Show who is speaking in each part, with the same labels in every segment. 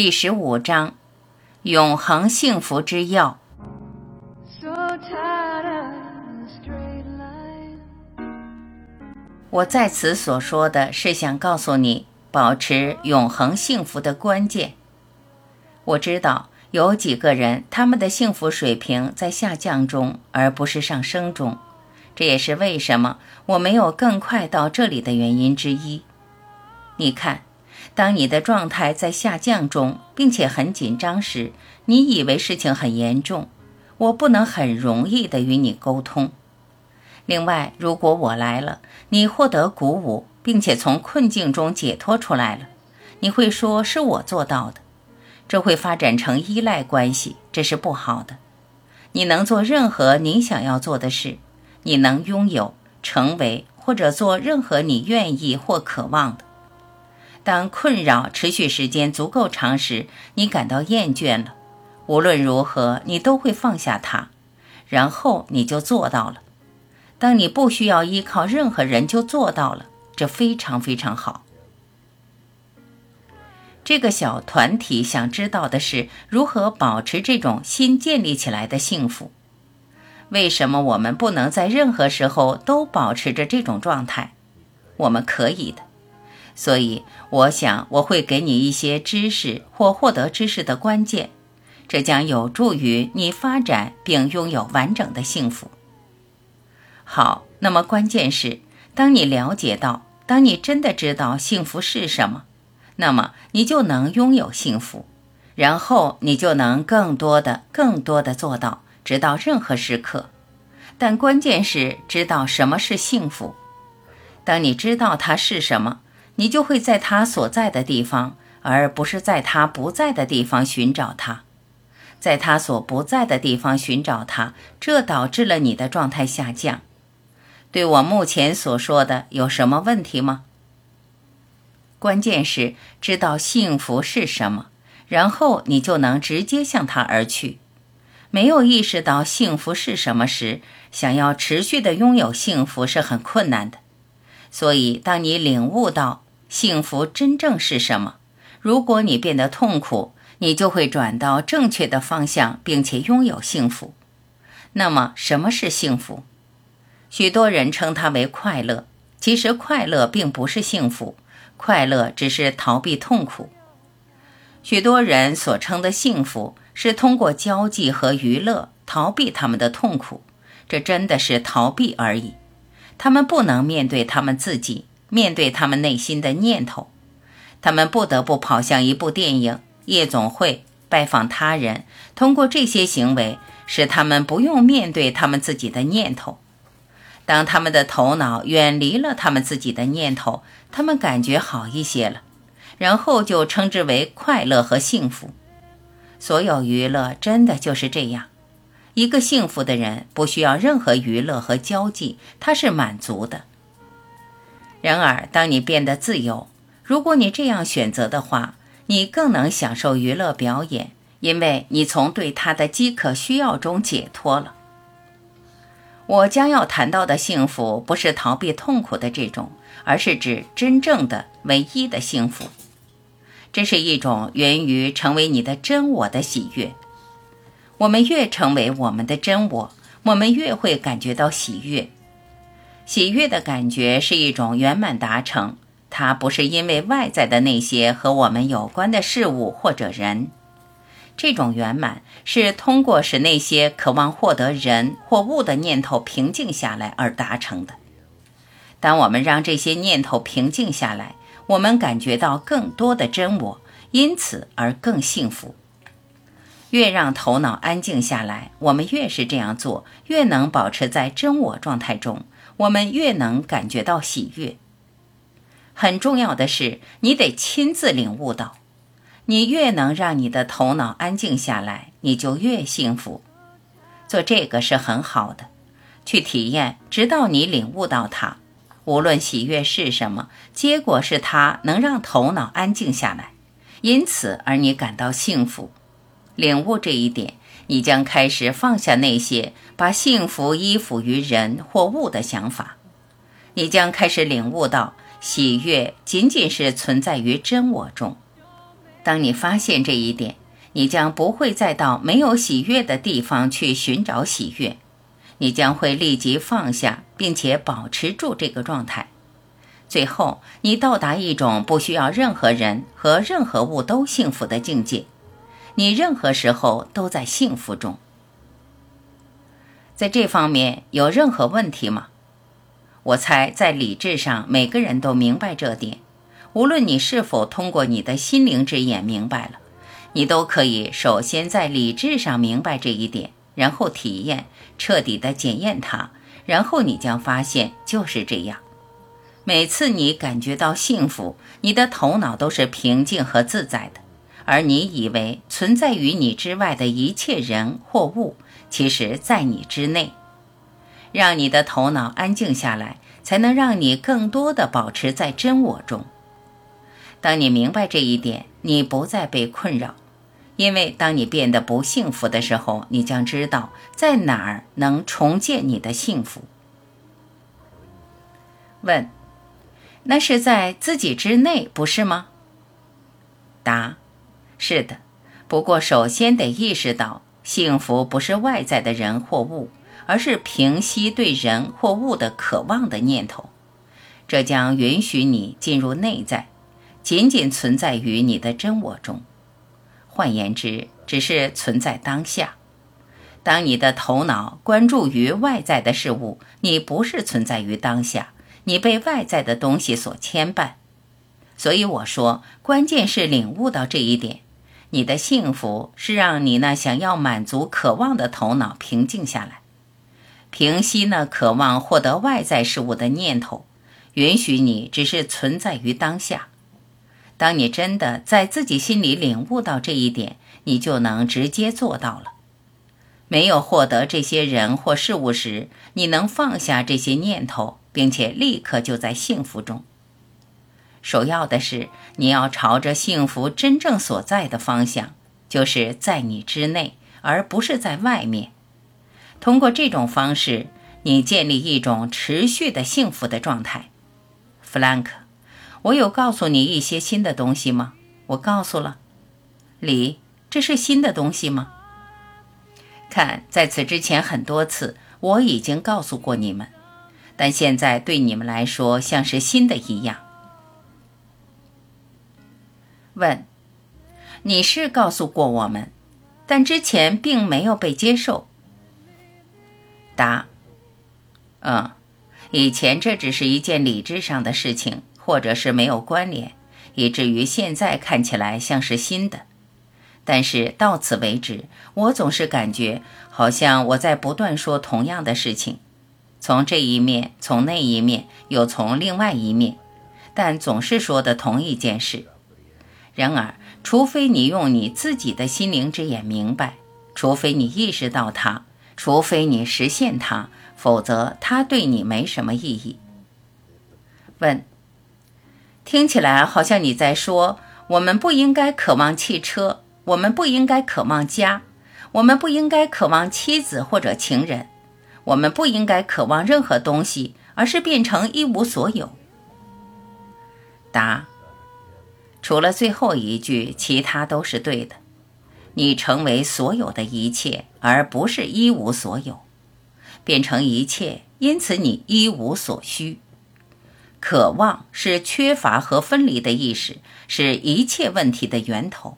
Speaker 1: 第十五章：永恒幸福之药。我在此所说的是想告诉你，保持永恒幸福的关键。我知道有几个人，他们的幸福水平在下降中，而不是上升中。这也是为什么我没有更快到这里的原因之一。你看。当你的状态在下降中，并且很紧张时，你以为事情很严重，我不能很容易的与你沟通。另外，如果我来了，你获得鼓舞，并且从困境中解脱出来了，你会说是我做到的，这会发展成依赖关系，这是不好的。你能做任何你想要做的事，你能拥有、成为或者做任何你愿意或渴望的。当困扰持续时间足够长时，你感到厌倦了。无论如何，你都会放下它，然后你就做到了。当你不需要依靠任何人就做到了，这非常非常好。这个小团体想知道的是如何保持这种新建立起来的幸福。为什么我们不能在任何时候都保持着这种状态？我们可以的。所以，我想我会给你一些知识或获得知识的关键，这将有助于你发展并拥有完整的幸福。好，那么关键是，当你了解到，当你真的知道幸福是什么，那么你就能拥有幸福，然后你就能更多的、更多的做到，直到任何时刻。但关键是知道什么是幸福。当你知道它是什么。你就会在他所在的地方，而不是在他不在的地方寻找他，在他所不在的地方寻找他，这导致了你的状态下降。对我目前所说的有什么问题吗？关键是知道幸福是什么，然后你就能直接向他而去。没有意识到幸福是什么时，想要持续的拥有幸福是很困难的。所以，当你领悟到，幸福真正是什么？如果你变得痛苦，你就会转到正确的方向，并且拥有幸福。那么，什么是幸福？许多人称它为快乐。其实，快乐并不是幸福，快乐只是逃避痛苦。许多人所称的幸福，是通过交际和娱乐逃避他们的痛苦。这真的是逃避而已。他们不能面对他们自己。面对他们内心的念头，他们不得不跑向一部电影、夜总会、拜访他人。通过这些行为，使他们不用面对他们自己的念头。当他们的头脑远离了他们自己的念头，他们感觉好一些了，然后就称之为快乐和幸福。所有娱乐真的就是这样。一个幸福的人不需要任何娱乐和交际，他是满足的。然而，当你变得自由，如果你这样选择的话，你更能享受娱乐表演，因为你从对他的饥渴需要中解脱了。我将要谈到的幸福，不是逃避痛苦的这种，而是指真正的、唯一的幸福。这是一种源于成为你的真我的喜悦。我们越成为我们的真我，我们越会感觉到喜悦。喜悦的感觉是一种圆满达成，它不是因为外在的那些和我们有关的事物或者人。这种圆满是通过使那些渴望获得人或物的念头平静下来而达成的。当我们让这些念头平静下来，我们感觉到更多的真我，因此而更幸福。越让头脑安静下来，我们越是这样做，越能保持在真我状态中。我们越能感觉到喜悦。很重要的是，你得亲自领悟到。你越能让你的头脑安静下来，你就越幸福。做这个是很好的，去体验，直到你领悟到它。无论喜悦是什么，结果是它能让头脑安静下来，因此而你感到幸福。领悟这一点。你将开始放下那些把幸福依附于人或物的想法，你将开始领悟到喜悦仅仅是存在于真我中。当你发现这一点，你将不会再到没有喜悦的地方去寻找喜悦，你将会立即放下，并且保持住这个状态。最后，你到达一种不需要任何人和任何物都幸福的境界。你任何时候都在幸福中。在这方面有任何问题吗？我猜在理智上每个人都明白这点，无论你是否通过你的心灵之眼明白了。你都可以首先在理智上明白这一点，然后体验，彻底的检验它，然后你将发现就是这样。每次你感觉到幸福，你的头脑都是平静和自在的，而你以为存在于你之外的一切人或物，其实在你之内。让你的头脑安静下来，才能让你更多的保持在真我中。当你明白这一点，你不再被困扰，因为当你变得不幸福的时候，你将知道在哪儿能重建你的幸福。问：那是在自己之内，不是吗？答：是的。不过，首先得意识到，幸福不是外在的人或物，而是平息对人或物的渴望的念头。这将允许你进入内在。仅仅存在于你的真我中，换言之，只是存在当下。当你的头脑关注于外在的事物，你不是存在于当下，你被外在的东西所牵绊。所以我说，关键是领悟到这一点。你的幸福是让你那想要满足渴望的头脑平静下来，平息那渴望获得外在事物的念头，允许你只是存在于当下。当你真的在自己心里领悟到这一点，你就能直接做到了。没有获得这些人或事物时，你能放下这些念头，并且立刻就在幸福中。首要的是，你要朝着幸福真正所在的方向，就是在你之内，而不是在外面。通过这种方式，你建立一种持续的幸福的状态，弗兰克。我有告诉你一些新的东西吗？我告诉了，李，这是新的东西吗？看，在此之前很多次我已经告诉过你们，但现在对你们来说像是新的一样。问，你是告诉过我们，但之前并没有被接受。答，嗯，以前这只是一件理智上的事情。或者是没有关联，以至于现在看起来像是新的。但是到此为止，我总是感觉好像我在不断说同样的事情，从这一面，从那一面，又从另外一面，但总是说的同一件事。然而，除非你用你自己的心灵之眼明白，除非你意识到它，除非你实现它，否则它对你没什么意义。问。听起来好像你在说，我们不应该渴望汽车，我们不应该渴望家，我们不应该渴望妻子或者情人，我们不应该渴望任何东西，而是变成一无所有。答：除了最后一句，其他都是对的。你成为所有的一切，而不是一无所有，变成一切，因此你一无所需。渴望是缺乏和分离的意识，是一切问题的源头。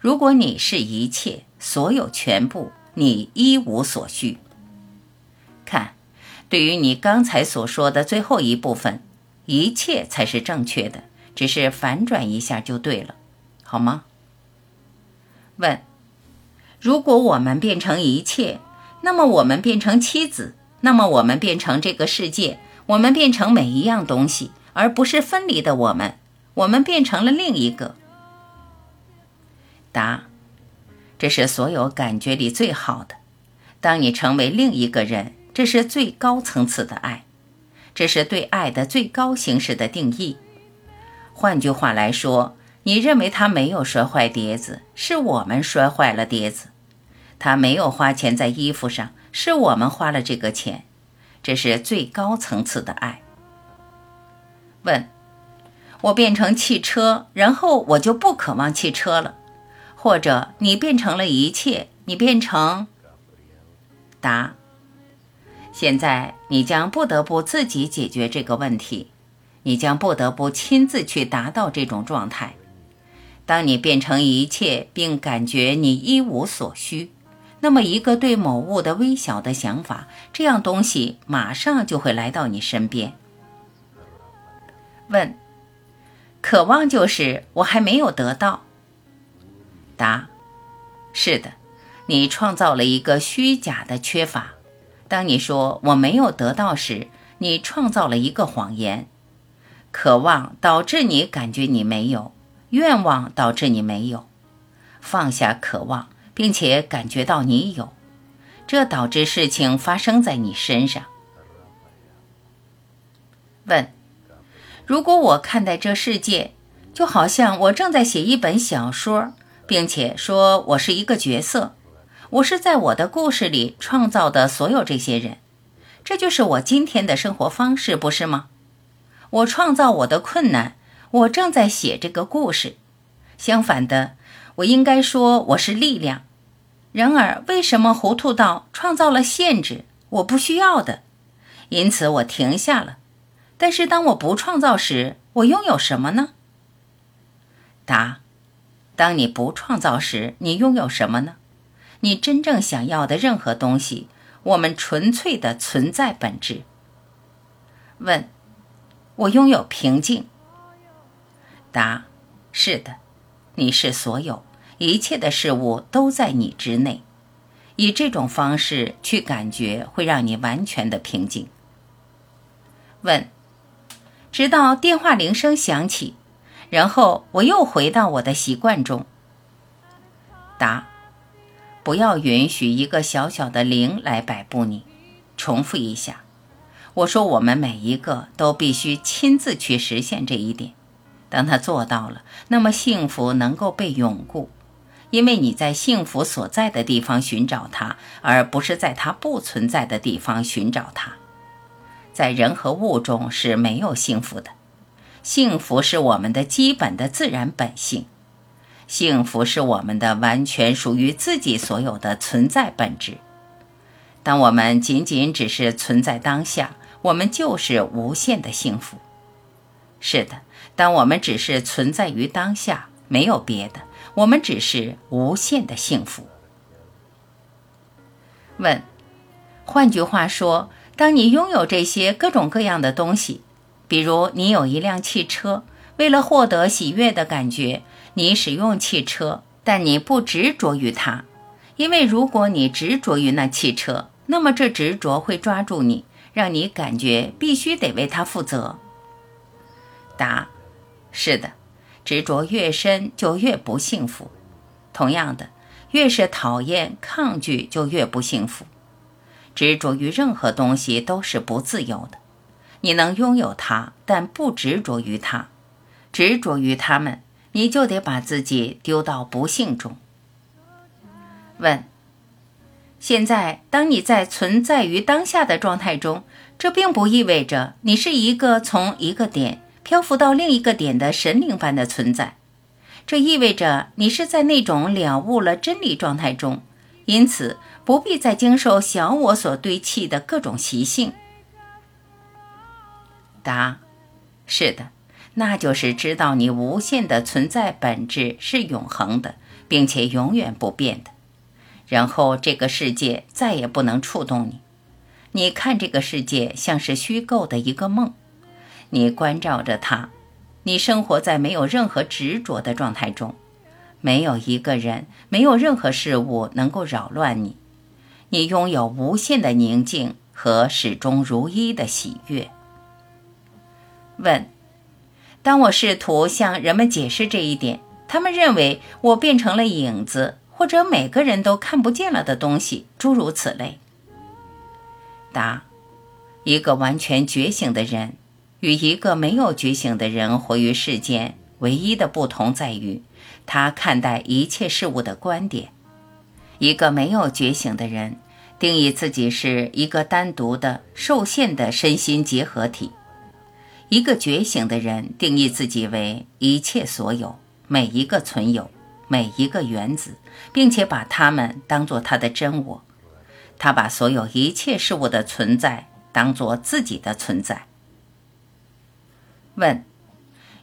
Speaker 1: 如果你是一切，所有全部，你一无所需。看，对于你刚才所说的最后一部分，一切才是正确的，只是反转一下就对了，好吗？问：如果我们变成一切，那么我们变成妻子，那么我们变成这个世界。我们变成每一样东西，而不是分离的我们。我们变成了另一个。答：这是所有感觉里最好的。当你成为另一个人，这是最高层次的爱，这是对爱的最高形式的定义。换句话来说，你认为他没有摔坏碟子，是我们摔坏了碟子；他没有花钱在衣服上，是我们花了这个钱。这是最高层次的爱。问：我变成汽车，然后我就不渴望汽车了；或者你变成了一切，你变成答。现在你将不得不自己解决这个问题，你将不得不亲自去达到这种状态。当你变成一切，并感觉你一无所需，那么一个对某物的微小的想法，这样东西马上就会来到你身边。问：渴望就是我还没有得到。答：是的，你创造了一个虚假的缺乏。当你说我没有得到时，你创造了一个谎言。渴望导致你感觉你没有。愿望导致你没有放下渴望，并且感觉到你有，这导致事情发生在你身上。问：如果我看待这世界，就好像我正在写一本小说，并且说我是一个角色，我是在我的故事里创造的所有这些人，这就是我今天的生活方式，不是吗？我创造我的困难。我正在写这个故事，相反的，我应该说我是力量。然而，为什么糊涂到创造了限制？我不需要的，因此我停下了。但是，当我不创造时，我拥有什么呢？答：当你不创造时，你拥有什么呢？你真正想要的任何东西，我们纯粹的存在本质。问：我拥有平静。答：是的，你是所有一切的事物都在你之内。以这种方式去感觉，会让你完全的平静。问：直到电话铃声响起，然后我又回到我的习惯中。答：不要允许一个小小的铃来摆布你。重复一下，我说我们每一个都必须亲自去实现这一点。当他做到了，那么幸福能够被永固，因为你在幸福所在的地方寻找它，而不是在它不存在的地方寻找它。在人和物中是没有幸福的，幸福是我们的基本的自然本性，幸福是我们的完全属于自己所有的存在本质。当我们仅仅只是存在当下，我们就是无限的幸福。是的。当我们只是存在于当下，没有别的，我们只是无限的幸福。问，换句话说，当你拥有这些各种各样的东西，比如你有一辆汽车，为了获得喜悦的感觉，你使用汽车，但你不执着于它，因为如果你执着于那汽车，那么这执着会抓住你，让你感觉必须得为它负责。答。是的，执着越深就越不幸福。同样的，越是讨厌、抗拒，就越不幸福。执着于任何东西都是不自由的。你能拥有它，但不执着于它。执着于它们，你就得把自己丢到不幸中。问：现在，当你在存在于当下的状态中，这并不意味着你是一个从一个点。漂浮到另一个点的神灵般的存在，这意味着你是在那种了悟了真理状态中，因此不必再经受小我所堆砌的各种习性。答：是的，那就是知道你无限的存在本质是永恒的，并且永远不变的。然后这个世界再也不能触动你，你看这个世界像是虚构的一个梦。你关照着它，你生活在没有任何执着的状态中，没有一个人，没有任何事物能够扰乱你。你拥有无限的宁静和始终如一的喜悦。问：当我试图向人们解释这一点，他们认为我变成了影子，或者每个人都看不见了的东西，诸如此类。答：一个完全觉醒的人。与一个没有觉醒的人活于世间，唯一的不同在于，他看待一切事物的观点。一个没有觉醒的人，定义自己是一个单独的、受限的身心结合体。一个觉醒的人定义自己为一切所有，每一个存有，每一个原子，并且把它们当作他的真我。他把所有一切事物的存在当作自己的存在。问：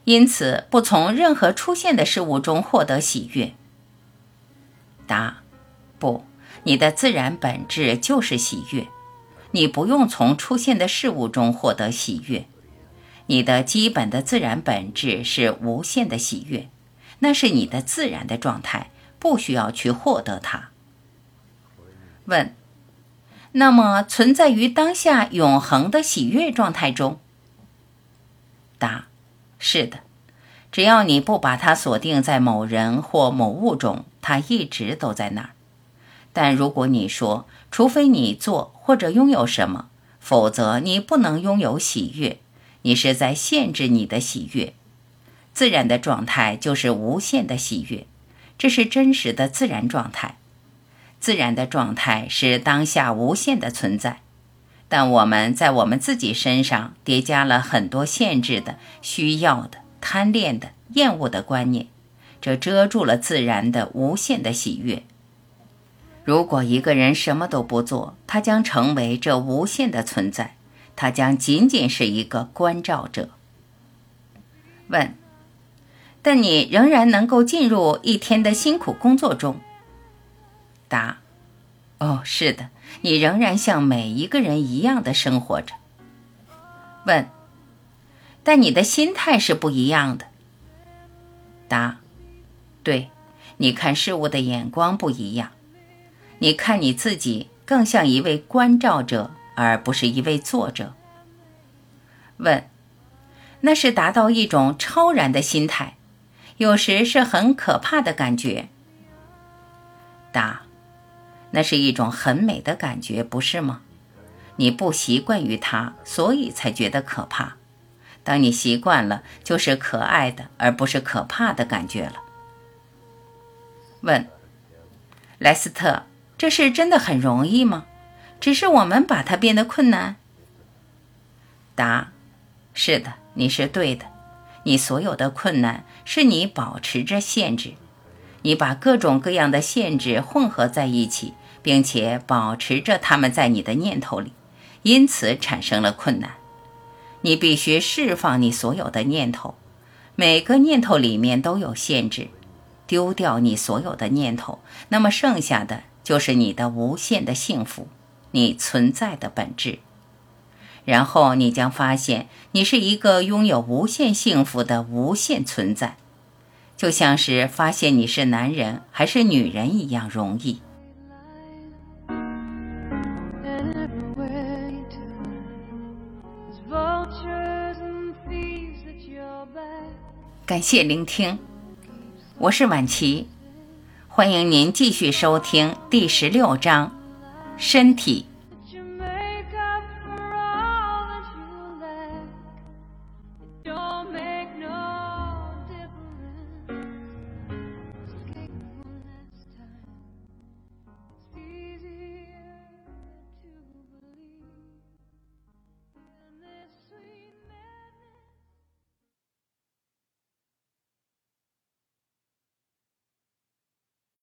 Speaker 1: 因此不从任何出现的事物中获得喜悦？答：不，你的自然本质就是喜悦，你不用从出现的事物中获得喜悦。你的基本的自然本质是无限的喜悦，那是你的自然的状态，不需要去获得它。问：那么存在于当下永恒的喜悦状态中？答：是的，只要你不把它锁定在某人或某物中，它一直都在那儿。但如果你说，除非你做或者拥有什么，否则你不能拥有喜悦。你是在限制你的喜悦，自然的状态就是无限的喜悦，这是真实的自然状态。自然的状态是当下无限的存在，但我们在我们自己身上叠加了很多限制的、需要的、贪恋的、厌恶的观念，这遮住了自然的无限的喜悦。如果一个人什么都不做，他将成为这无限的存在。他将仅仅是一个关照者。问：但你仍然能够进入一天的辛苦工作中？答：哦，是的，你仍然像每一个人一样的生活着。问：但你的心态是不一样的。答：对，你看事物的眼光不一样，你看你自己更像一位关照者。而不是一位作者。问：那是达到一种超然的心态，有时是很可怕的感觉。答：那是一种很美的感觉，不是吗？你不习惯于它，所以才觉得可怕。当你习惯了，就是可爱的，而不是可怕的感觉了。问：莱斯特，这事真的很容易吗？只是我们把它变得困难。答：是的，你是对的。你所有的困难是你保持着限制，你把各种各样的限制混合在一起，并且保持着它们在你的念头里，因此产生了困难。你必须释放你所有的念头，每个念头里面都有限制。丢掉你所有的念头，那么剩下的就是你的无限的幸福。你存在的本质，然后你将发现，你是一个拥有无限幸福的无限存在，就像是发现你是男人还是女人一样容易。感谢聆听，我是晚琪，欢迎您继续收听第十六章。身体。